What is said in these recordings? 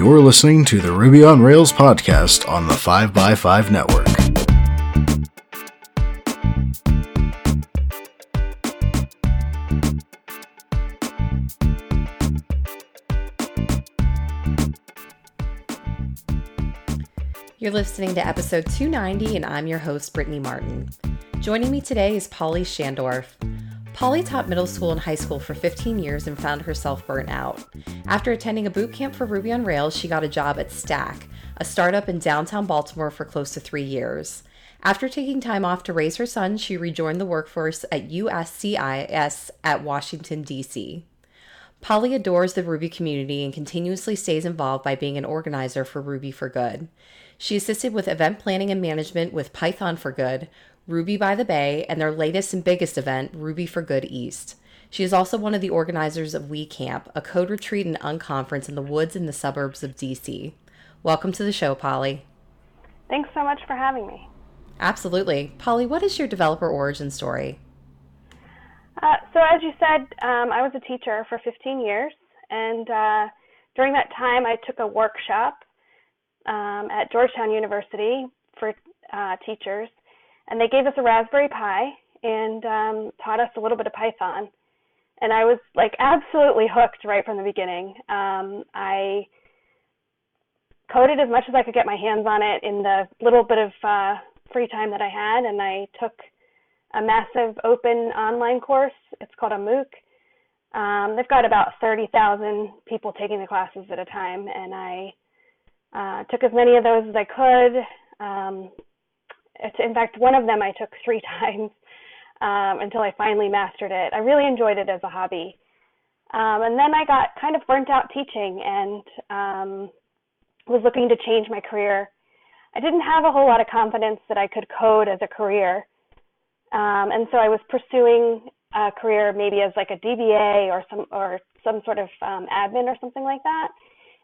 You're listening to the Ruby on Rails podcast on the 5x5 network. You're listening to episode 290, and I'm your host, Brittany Martin. Joining me today is Polly Schandorf. Polly taught middle school and high school for 15 years and found herself burnt out. After attending a boot camp for Ruby on Rails, she got a job at Stack, a startup in downtown Baltimore for close to three years. After taking time off to raise her son, she rejoined the workforce at USCIS at Washington, D.C. Polly adores the Ruby community and continuously stays involved by being an organizer for Ruby for Good. She assisted with event planning and management with Python for Good, Ruby by the Bay, and their latest and biggest event, Ruby for Good East. She is also one of the organizers of We Camp, a code retreat and unconference in the woods in the suburbs of DC. Welcome to the show, Polly. Thanks so much for having me. Absolutely. Polly, what is your developer origin story? Uh, so, as you said, um, I was a teacher for 15 years, and uh, during that time, I took a workshop um, at Georgetown University for uh, teachers, and they gave us a Raspberry Pi and um, taught us a little bit of Python. And I was like absolutely hooked right from the beginning. Um, I coded as much as I could get my hands on it in the little bit of uh, free time that I had, and I took a massive open online course. It's called a MOOC. Um, they've got about 30,000 people taking the classes at a time, and I uh, took as many of those as I could. Um, in fact, one of them I took three times um, until I finally mastered it. I really enjoyed it as a hobby. Um, and then I got kind of burnt out teaching and um, was looking to change my career. I didn't have a whole lot of confidence that I could code as a career. Um, and so I was pursuing a career maybe as like a DBA or some or some sort of um, admin or something like that.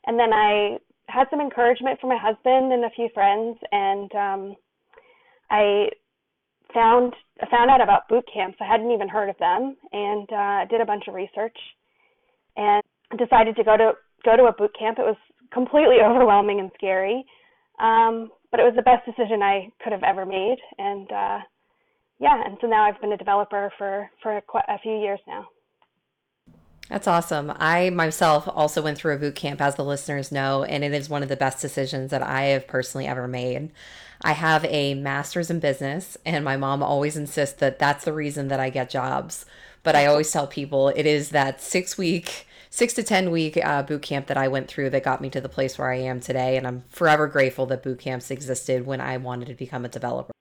And then I had some encouragement from my husband and a few friends, and um, I found found out about boot camps. I hadn't even heard of them, and uh, did a bunch of research, and decided to go to go to a boot camp. It was completely overwhelming and scary, um, but it was the best decision I could have ever made. And uh, yeah, and so now I've been a developer for for a, a few years now. That's awesome. I myself also went through a boot camp, as the listeners know, and it is one of the best decisions that I have personally ever made. I have a master's in business, and my mom always insists that that's the reason that I get jobs. But I always tell people it is that six week, six to 10 week uh, boot camp that I went through that got me to the place where I am today. And I'm forever grateful that boot camps existed when I wanted to become a developer.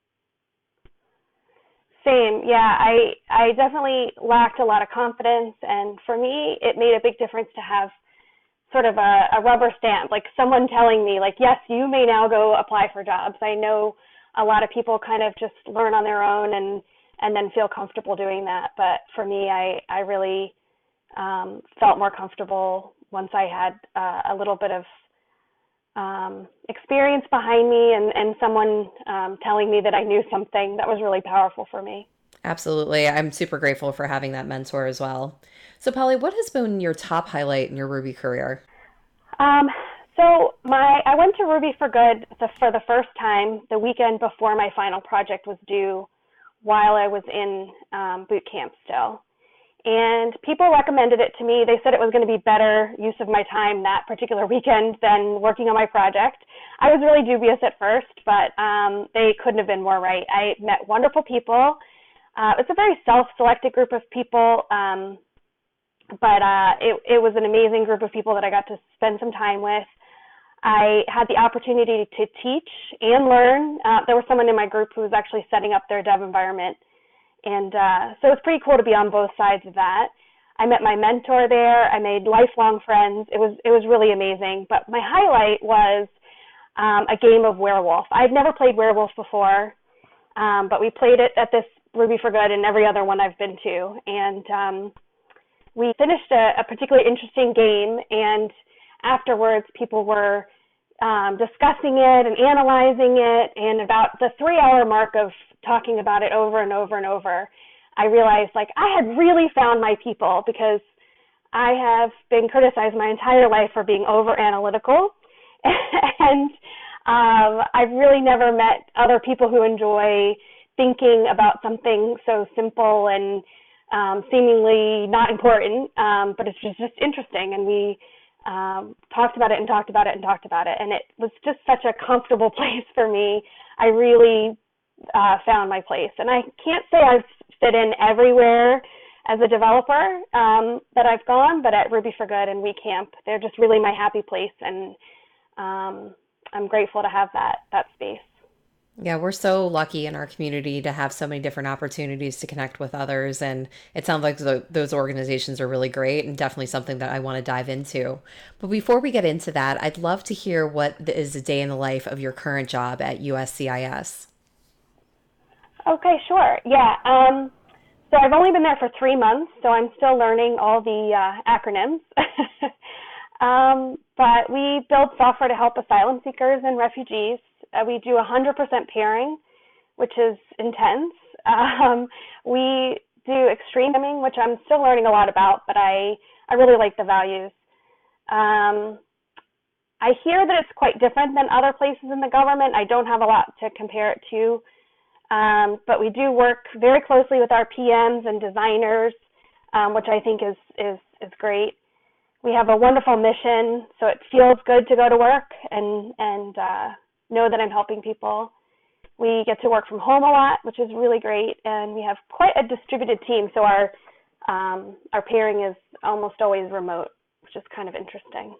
Same, yeah. I I definitely lacked a lot of confidence, and for me, it made a big difference to have sort of a, a rubber stamp, like someone telling me, like, yes, you may now go apply for jobs. I know a lot of people kind of just learn on their own and and then feel comfortable doing that, but for me, I I really um, felt more comfortable once I had uh, a little bit of um, experience behind me and, and someone um, telling me that I knew something that was really powerful for me. Absolutely. I'm super grateful for having that mentor as well. So, Polly, what has been your top highlight in your Ruby career? Um, so, my I went to Ruby for Good the, for the first time the weekend before my final project was due while I was in um, boot camp still and people recommended it to me. They said it was going to be better use of my time that particular weekend than working on my project. I was really dubious at first, but um, they couldn't have been more right. I met wonderful people. Uh, it's a very self-selected group of people, um, but uh, it, it was an amazing group of people that I got to spend some time with. I had the opportunity to teach and learn. Uh, there was someone in my group who was actually setting up their dev environment and uh, so it's pretty cool to be on both sides of that. I met my mentor there. I made lifelong friends. It was it was really amazing. But my highlight was um, a game of Werewolf. I'd never played Werewolf before, um, but we played it at this Ruby for Good and every other one I've been to. And um, we finished a, a particularly interesting game, and afterwards, people were um, discussing it and analyzing it. And about the three hour mark of talking about it over and over and over, I realized like I had really found my people because I have been criticized my entire life for being over analytical and um, I've really never met other people who enjoy thinking about something so simple and um, seemingly not important, um, but it's just, just interesting. And we um, talked about it and talked about it and talked about it. And it was just such a comfortable place for me. I really uh, found my place. And I can't say I've fit in everywhere as a developer um, that I've gone, but at Ruby for Good and WeCamp, they're just really my happy place. And um, I'm grateful to have that, that space. Yeah, we're so lucky in our community to have so many different opportunities to connect with others. And it sounds like those organizations are really great and definitely something that I want to dive into. But before we get into that, I'd love to hear what is a day in the life of your current job at USCIS. Okay, sure. Yeah. Um, so I've only been there for three months, so I'm still learning all the uh, acronyms. um, but we build software to help asylum seekers and refugees uh, we do 100% pairing, which is intense. Um, we do extreme programming, which I'm still learning a lot about, but I, I really like the values. Um, I hear that it's quite different than other places in the government. I don't have a lot to compare it to, um, but we do work very closely with our PMs and designers, um, which I think is, is, is great. We have a wonderful mission, so it feels good to go to work and, and uh, know that I'm helping people. We get to work from home a lot, which is really great, and we have quite a distributed team. So our um, our pairing is almost always remote, which is kind of interesting.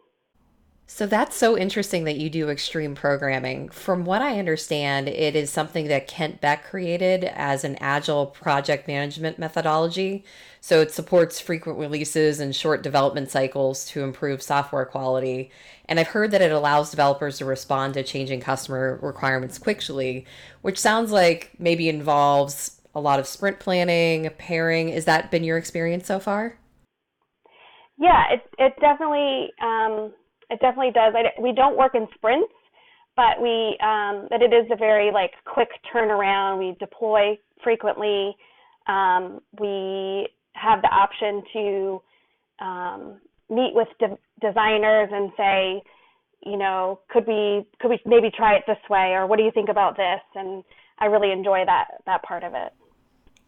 So that's so interesting that you do extreme programming. From what I understand, it is something that Kent Beck created as an agile project management methodology. So it supports frequent releases and short development cycles to improve software quality. And I've heard that it allows developers to respond to changing customer requirements quickly, which sounds like maybe involves a lot of sprint planning, pairing. Has that been your experience so far? Yeah, it it definitely um, it definitely does. I, we don't work in sprints, but we um, that it is a very like quick turnaround. We deploy frequently. Um, we have the option to um, meet with de- designers and say, you know, could we could we maybe try it this way, or what do you think about this? And I really enjoy that that part of it.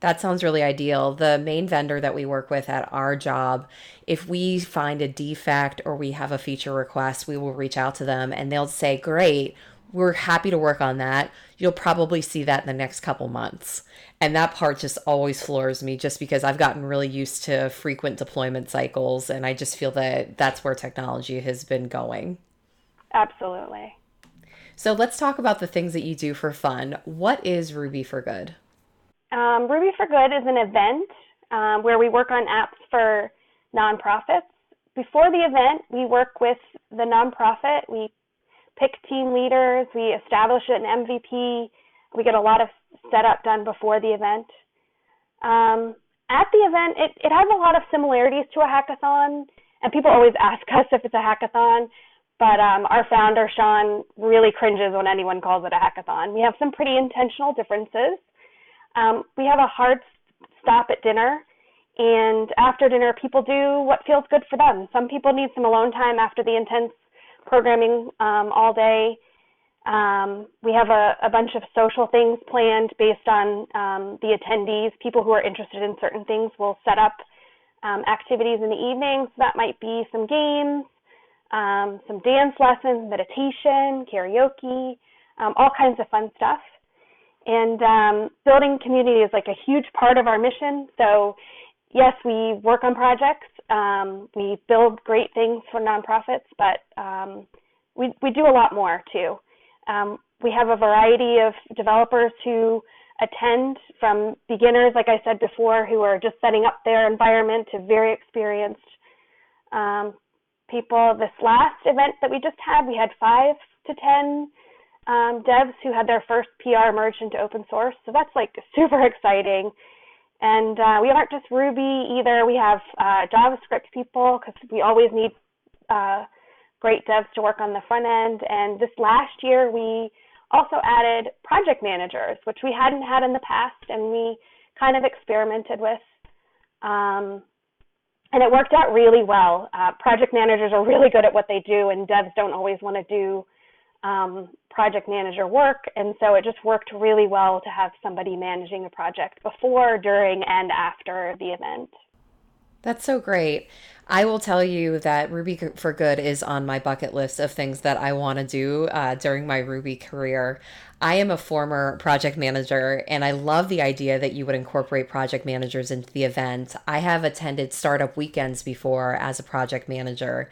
That sounds really ideal. The main vendor that we work with at our job, if we find a defect or we have a feature request, we will reach out to them and they'll say, Great, we're happy to work on that. You'll probably see that in the next couple months. And that part just always floors me just because I've gotten really used to frequent deployment cycles and I just feel that that's where technology has been going. Absolutely. So let's talk about the things that you do for fun. What is Ruby for Good? Um, Ruby for Good is an event um, where we work on apps for nonprofits. Before the event, we work with the nonprofit. We pick team leaders. We establish an MVP. We get a lot of setup done before the event. Um, at the event, it, it has a lot of similarities to a hackathon, and people always ask us if it's a hackathon. But um, our founder, Sean, really cringes when anyone calls it a hackathon. We have some pretty intentional differences. Um, we have a hard stop at dinner, and after dinner, people do what feels good for them. Some people need some alone time after the intense programming um, all day. Um, we have a, a, bunch of social things planned based on um, the attendees. People who are interested in certain things will set up um, activities in the evenings. That might be some games, um, some dance lessons, meditation, karaoke, um, all kinds of fun stuff. And um, building community is like a huge part of our mission. So, yes, we work on projects. Um, we build great things for nonprofits, but um, we, we do a lot more too. Um, we have a variety of developers who attend from beginners, like I said before, who are just setting up their environment to very experienced um, people. This last event that we just had, we had five to 10 um, devs who had their first PR merged into open source. So that's like super exciting. And uh, we aren't just Ruby either. We have uh, JavaScript people because we always need uh, great devs to work on the front end. And this last year, we also added project managers, which we hadn't had in the past, and we kind of experimented with. Um, and it worked out really well. Uh, project managers are really good at what they do, and devs don't always want to do um, project manager work. And so it just worked really well to have somebody managing the project before, during, and after the event. That's so great. I will tell you that Ruby for Good is on my bucket list of things that I want to do uh, during my Ruby career. I am a former project manager and I love the idea that you would incorporate project managers into the event. I have attended startup weekends before as a project manager,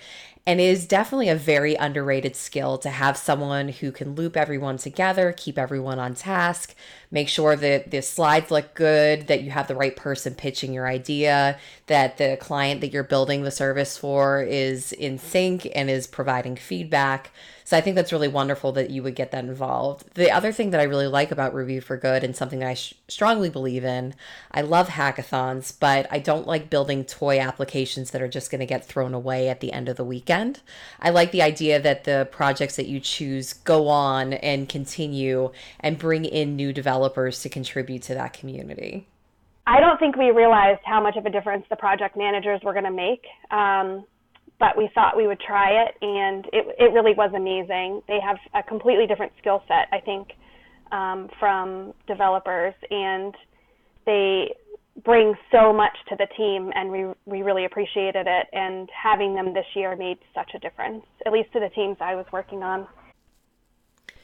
and it is definitely a very underrated skill to have someone who can loop everyone together, keep everyone on task, make sure that the slides look good, that you have the right person pitching your idea, that the client that you're building the service for is in sync and is providing feedback. So I think that's really wonderful that you would get that involved. The other thing that I really like about Ruby for Good and something that I sh- strongly believe in, I love hackathons, but I don't like building toy applications that are just going to get thrown away at the end of the weekend. I like the idea that the projects that you choose go on and continue and bring in new developers to contribute to that community. I don't think we realized how much of a difference the project managers were going to make. Um, but we thought we would try it, and it it really was amazing. They have a completely different skill set, I think, um, from developers, and they bring so much to the team, and we we really appreciated it. And having them this year made such a difference, at least to the teams I was working on.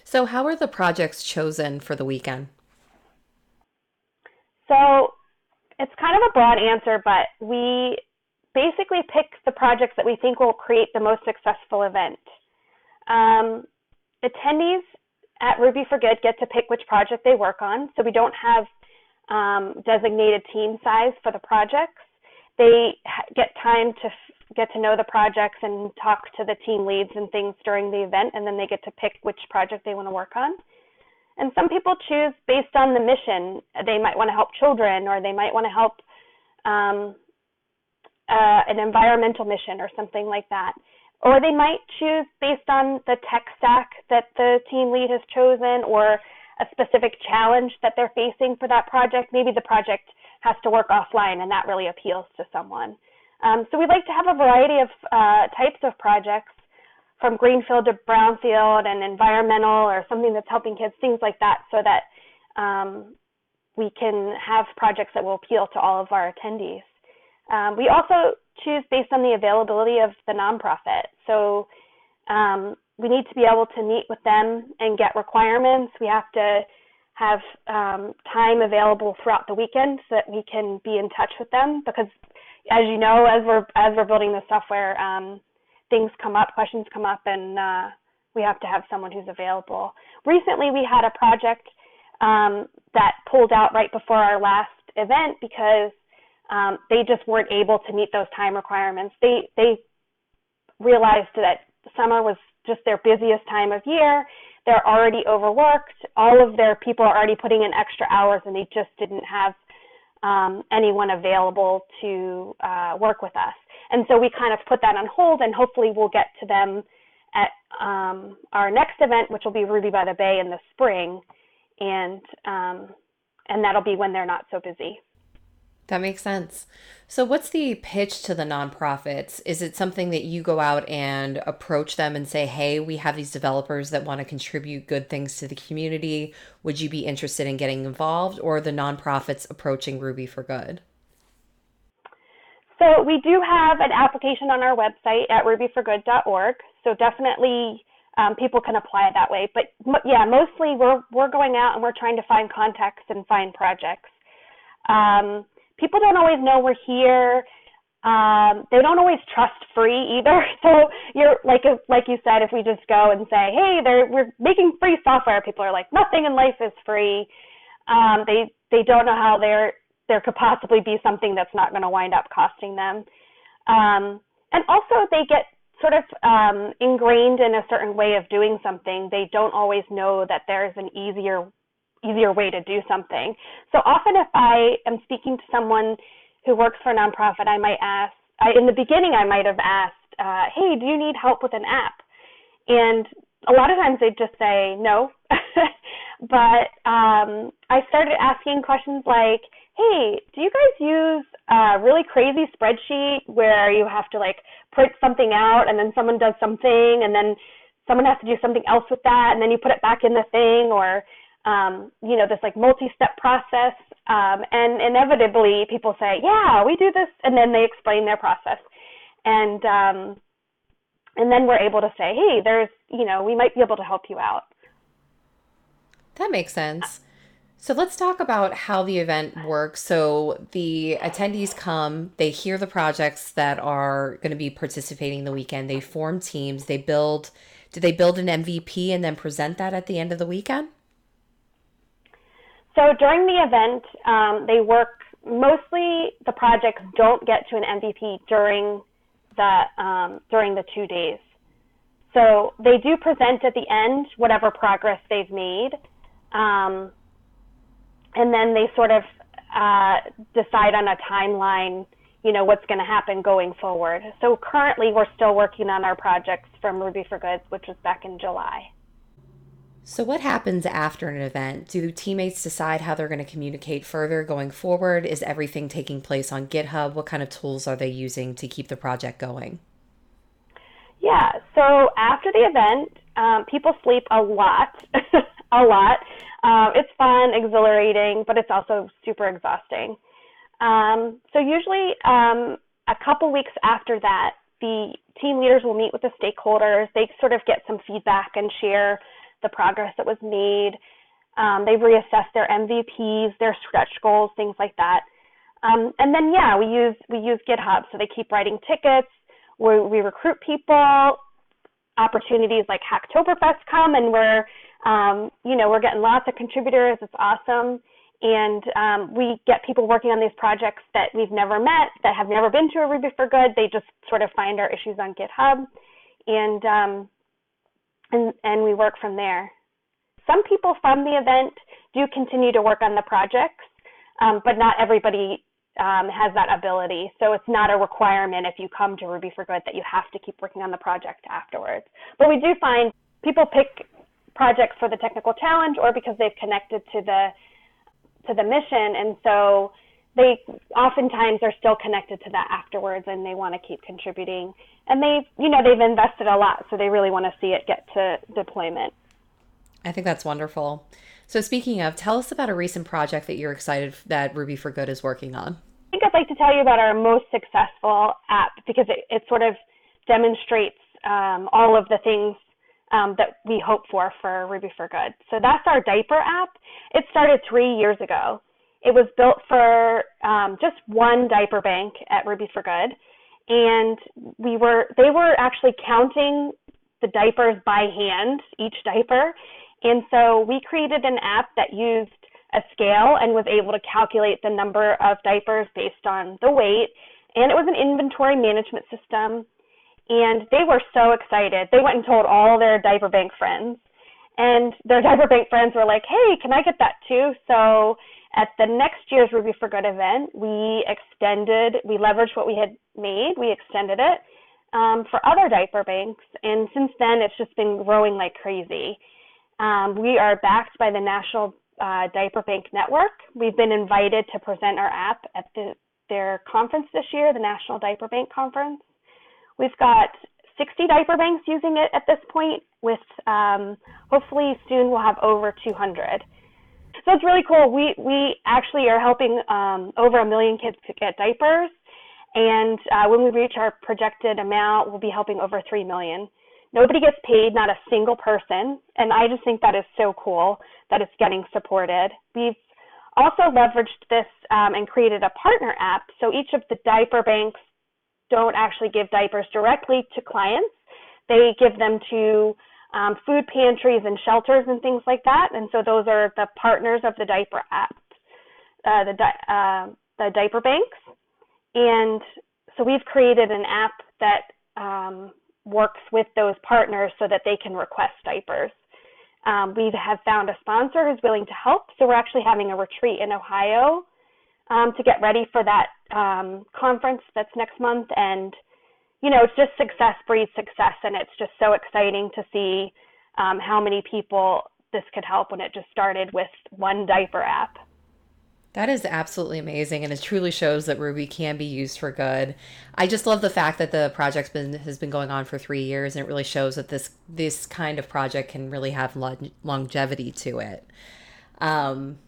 So, how are the projects chosen for the weekend? So, it's kind of a broad answer, but we basically pick the projects that we think will create the most successful event. Um, attendees at Ruby for Good get to pick which project they work on, so we don't have um, designated team size for the projects. They get time to get to know the projects and talk to the team leads and things during the event, and then they get to pick which project they want to work on. And some people choose based on the mission. They might want to help children, or they might want to help um, uh, an environmental mission or something like that. Or they might choose based on the tech stack that the team lead has chosen or a specific challenge that they're facing for that project. Maybe the project has to work offline and that really appeals to someone. Um, so we like to have a variety of uh, types of projects from greenfield to brownfield and environmental or something that's helping kids, things like that, so that um, we can have projects that will appeal to all of our attendees. Um, we also choose based on the availability of the nonprofit. So um, we need to be able to meet with them and get requirements. We have to have um, time available throughout the weekend so that we can be in touch with them because as you know as we're as we're building the software um, things come up questions come up and uh, we have to have someone who's available recently we had a project um, that pulled out right before our last event because um, they just weren't able to meet those time requirements. They they realized that summer was just their busiest time of year. They're already overworked. All of their people are already putting in extra hours, and they just didn't have um, anyone available to uh, work with us. And so we kind of put that on hold, and hopefully we'll get to them at um, our next event, which will be Ruby by the Bay in the spring, and um, and that'll be when they're not so busy. That makes sense. So, what's the pitch to the nonprofits? Is it something that you go out and approach them and say, hey, we have these developers that want to contribute good things to the community? Would you be interested in getting involved? Or the nonprofits approaching Ruby for Good? So, we do have an application on our website at rubyforgood.org. So, definitely um, people can apply that way. But yeah, mostly we're, we're going out and we're trying to find contacts and find projects. Um, people don't always know we're here. Um, they don't always trust free either. So you're like like you said, if we just go and say, hey, they're, we're making free software, people are like, nothing in life is free. Um, they they don't know how there there could possibly be something that's not going to wind up costing them. Um, and also they get sort of um, ingrained in a certain way of doing something. They don't always know that there's an easier easier way to do something. So often, if I am speaking to someone who works for a nonprofit, I might ask, I, in the beginning, I might have asked, uh, hey, do you need help with an app? And a lot of times they just say no. but um, I started asking questions like, "Hey, do you guys use a really crazy spreadsheet where you have to like print something out and then someone does something and then someone has to do something else with that and then you put it back in the thing or um, you know this like multi-step process? Um, and inevitably people say yeah we do this and then they explain their process. And um, and then we're able to say hey there's you know we might be able to help you out that makes sense so let's talk about how the event works. So the attendees come, they hear the projects that are going to be participating the weekend. They form teams, they build do they build an MVP and then present that at the end of the weekend? So during the event, um, they work mostly the projects don't get to an MVP during the um, during the two days. So they do present at the end whatever progress they've made, um, and then they sort of uh, decide on a timeline you know, what's going to happen going forward. So currently we're still working on our projects from Ruby for Goods, which was back in July. So what happens after an event? Do teammates decide how they're going to communicate further going forward? Is everything taking place on GitHub? What kind of tools are they using to keep the project going? Yeah, so after the event, um, people sleep a lot, a lot. Um, it's fun, exhilarating, but it's also super exhausting. Um, so usually um, a couple weeks after that, the team leaders will meet with the stakeholders. They sort of get some feedback and share the progress that was made. Um, they reassess their MVPs, their stretch goals, things like that. Um, and then yeah, we use we use GitHub, so they keep writing tickets. We, we recruit people. Opportunities like Hacktoberfest come, and we're um, you know we're getting lots of contributors. It's awesome and um, we get people working on these projects that we've never met, that have never been to a Ruby for Good. They just sort of find our issues on GitHub, and um, and and we work from there. Some people from the event do continue to work on the projects, um, but not everybody um, has that ability. So it's not a requirement if you come to Ruby for Good that you have to keep working on the project afterwards. But we do find people pick projects for the technical challenge or because they've connected to the to the mission, and so they oftentimes are still connected to that afterwards, and they want to keep contributing. And they, you know, they've invested a lot, so they really want to see it get to deployment. I think that's wonderful. So, speaking of, tell us about a recent project that you're excited that Ruby for Good is working on. I think I'd like to tell you about our most successful app because it, it sort of demonstrates um, all of the things um, that we hope for for Ruby for Good. So that's our diaper app. It started three years ago. It was built for um, just one diaper bank at Ruby for Good, and we were they were actually counting the diapers by hand, each diaper, and so we created an app that used a scale and was able to calculate the number of diapers based on the weight, and it was an inventory management system and they were so excited. They went and told all their diaper bank friends. And their diaper bank friends were like, hey, can I get that too? So at the next year's Ruby for Good event, we extended, we leveraged what we had made, we extended it um, for other diaper banks. And since then, it's just been growing like crazy. Um, we are backed by the National uh, Diaper Bank Network. We've been invited to present our app at the, their conference this year, the National Diaper Bank Conference. We've got 60 diaper banks using it at this point, with um, hopefully soon we'll have over 200. So it's really cool. We we actually are helping um, over a million kids to get diapers, and uh, when we reach our projected amount, we'll be helping over three million. Nobody gets paid, not a single person, and I just think that is so cool that it's getting supported. We've also leveraged this um, and created a partner app. So each of the diaper banks don't actually give diapers directly to clients. They give them to um, food pantries and shelters and things like that. And so those are the partners of the diaper app, uh, the, uh, the diaper banks. And so we've created an app that um, works with those partners so that they can request diapers. Um, we have found a sponsor who's willing to help. So we're actually having a retreat in Ohio um, to get ready for that um, conference that's next month. And, you know, it's just success breeds success. And it's just so exciting to see um, how many people this could help when it just started with one diaper app. That is absolutely amazing, and it truly shows that Ruby can be used for good. I just love the fact that the project's been has been going on for three years, and it really shows that this this kind of project can really have longevity to it. Um,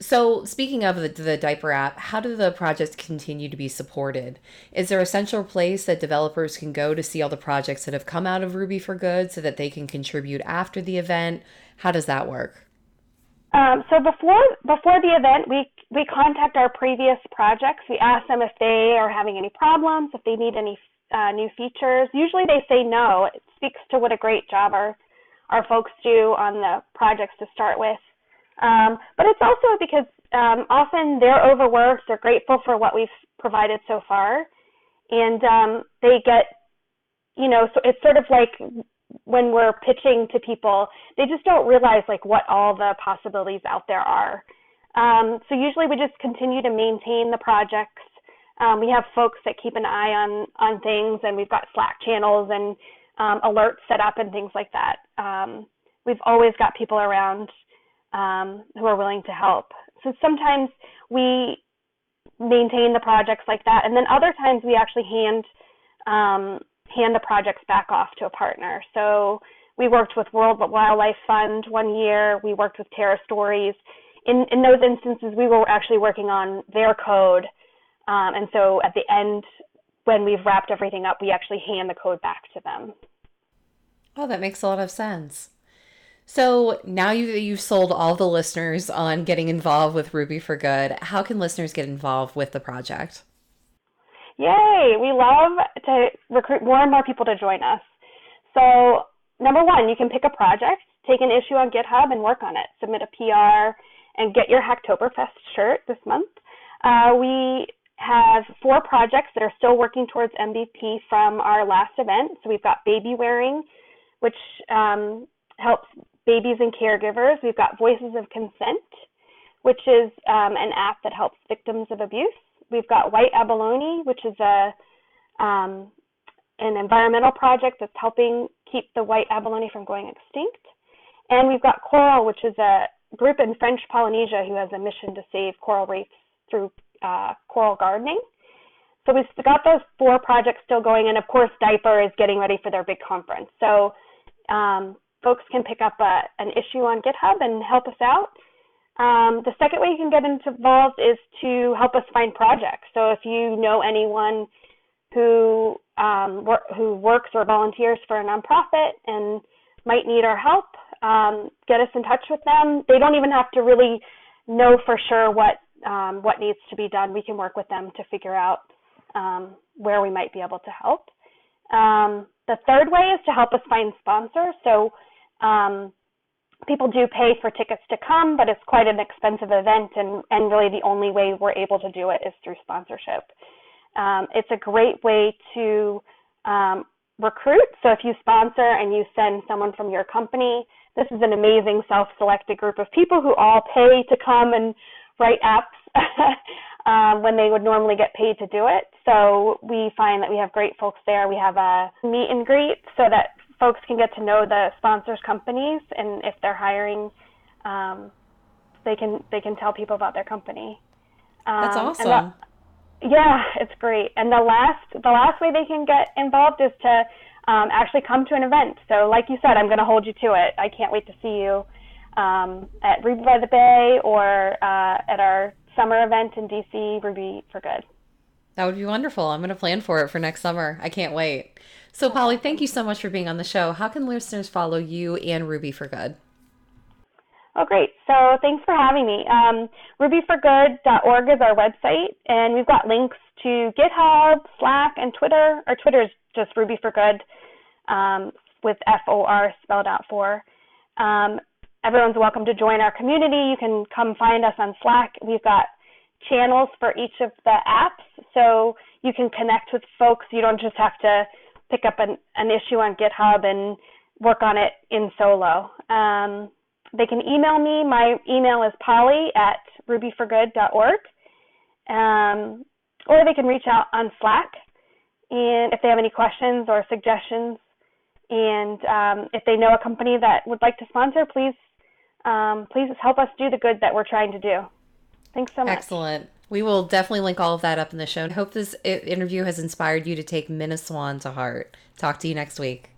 so, speaking of the, the, diaper app, how do the projects continue to be supported? Is there a central place that developers can go to see all the projects that have come out of Ruby for Good so that they can contribute after the event? How does that work? Um, so before before the event, we we contact our previous projects. We ask them if they are having any problems, if they need any uh, new features. Usually they say no. It speaks to what a great job our our folks do on the projects to start with. Um, but it's also because um, often they're overworked. They're grateful for what we've provided so far, and um, they get, you know, so it's sort of like when we're pitching to people, they just don't realize like what all the possibilities out there are. Um, so usually we just continue to maintain the projects. Um, we have folks that keep an eye on on things, and we've got Slack channels and um, alerts set up and things like that. Um, we've always got people around um, who are willing to help. So sometimes we maintain the projects like that, and then other times we actually hand um, hand the projects back off to a partner. So we worked with World Wildlife Fund one year. We worked with Terra Stories. In in those instances, we were actually working on their code, um, and so at the end, when we've wrapped everything up, we actually hand the code back to them. Oh, that makes a lot of sense. So now you you've sold all the listeners on getting involved with Ruby for Good. How can listeners get involved with the project? Yay! We love to recruit more and more people to join us. So, number one, you can pick a project, take an issue on GitHub, and work on it. Submit a PR and get your Hacktoberfest shirt this month. Uh, we have four projects that are still working towards MVP from our last event. So we've got baby wearing, which um, helps babies and caregivers. We've got Voices of Consent, which is um, an app that helps victims of abuse. We've got White Abalone, which is a um, an environmental project that's helping keep the white abalone from going extinct. And we've got Coral, which is a group in French Polynesia who has a mission to save coral reefs through uh, coral gardening. So we've got those four projects still going, and of course, Diaper is getting ready for their big conference. So um, folks can pick up a, an issue on GitHub and help us out. Um, the second way you can get involved is to help us find projects. So if you know anyone who um, wor- who works or volunteers for a nonprofit and might need our help, um, get us in touch with them. They don't even have to really know for sure what um, what needs to be done. We can work with them to figure out um, where we might be able to help. Um, the third way is to help us find sponsors. So um, people do pay for tickets to come, but it's quite an expensive event, and, and really the only way we're able to do it is through sponsorship. Um, it's a great way to um, recruit. So if you sponsor and you send someone from your company, this is an amazing self-selected group of people who all pay to come and write apps um, when they would normally get paid to do it. So we find that we have great folks there. We have a meet and greet so that folks can get to know the sponsors companies and if they're hiring um, they can they can tell people about their company. Um, that's awesome. yeah it's great. And the last the last way they can get involved is to um, actually come to an event. So like you said i'm going to hold you to it. I can't wait to see you um, at ruby by the bay or uh, at our summer event in dc ruby for good that would be wonderful i'm going to plan for it for next summer i can't wait so, Polly, thank you so much for being on the show. How can listeners follow you and Ruby for Good? Oh, great. So, thanks for having me. Um, RubyForGood.org is our website, and we've got links to GitHub, Slack, and Twitter. Our Twitter is just Ruby for Good um, with F O R spelled out for. Um, everyone's welcome to join our community. You can come find us on Slack. We've got channels for each of the apps, so you can connect with folks. You don't just have to pick up an, an issue on GitHub and work on it in solo. Um, they can email me. My email is polly at rubyforgood.org. Um, or they can reach out on Slack and if they have any questions or suggestions. And um, if they know a company that would like to sponsor, please um, please help us do the good that we're trying to do. Thanks so much. Excellent. We will definitely link all of that up in the show. I hope this interview has inspired you to take MINASWAN to heart. Talk to you next week.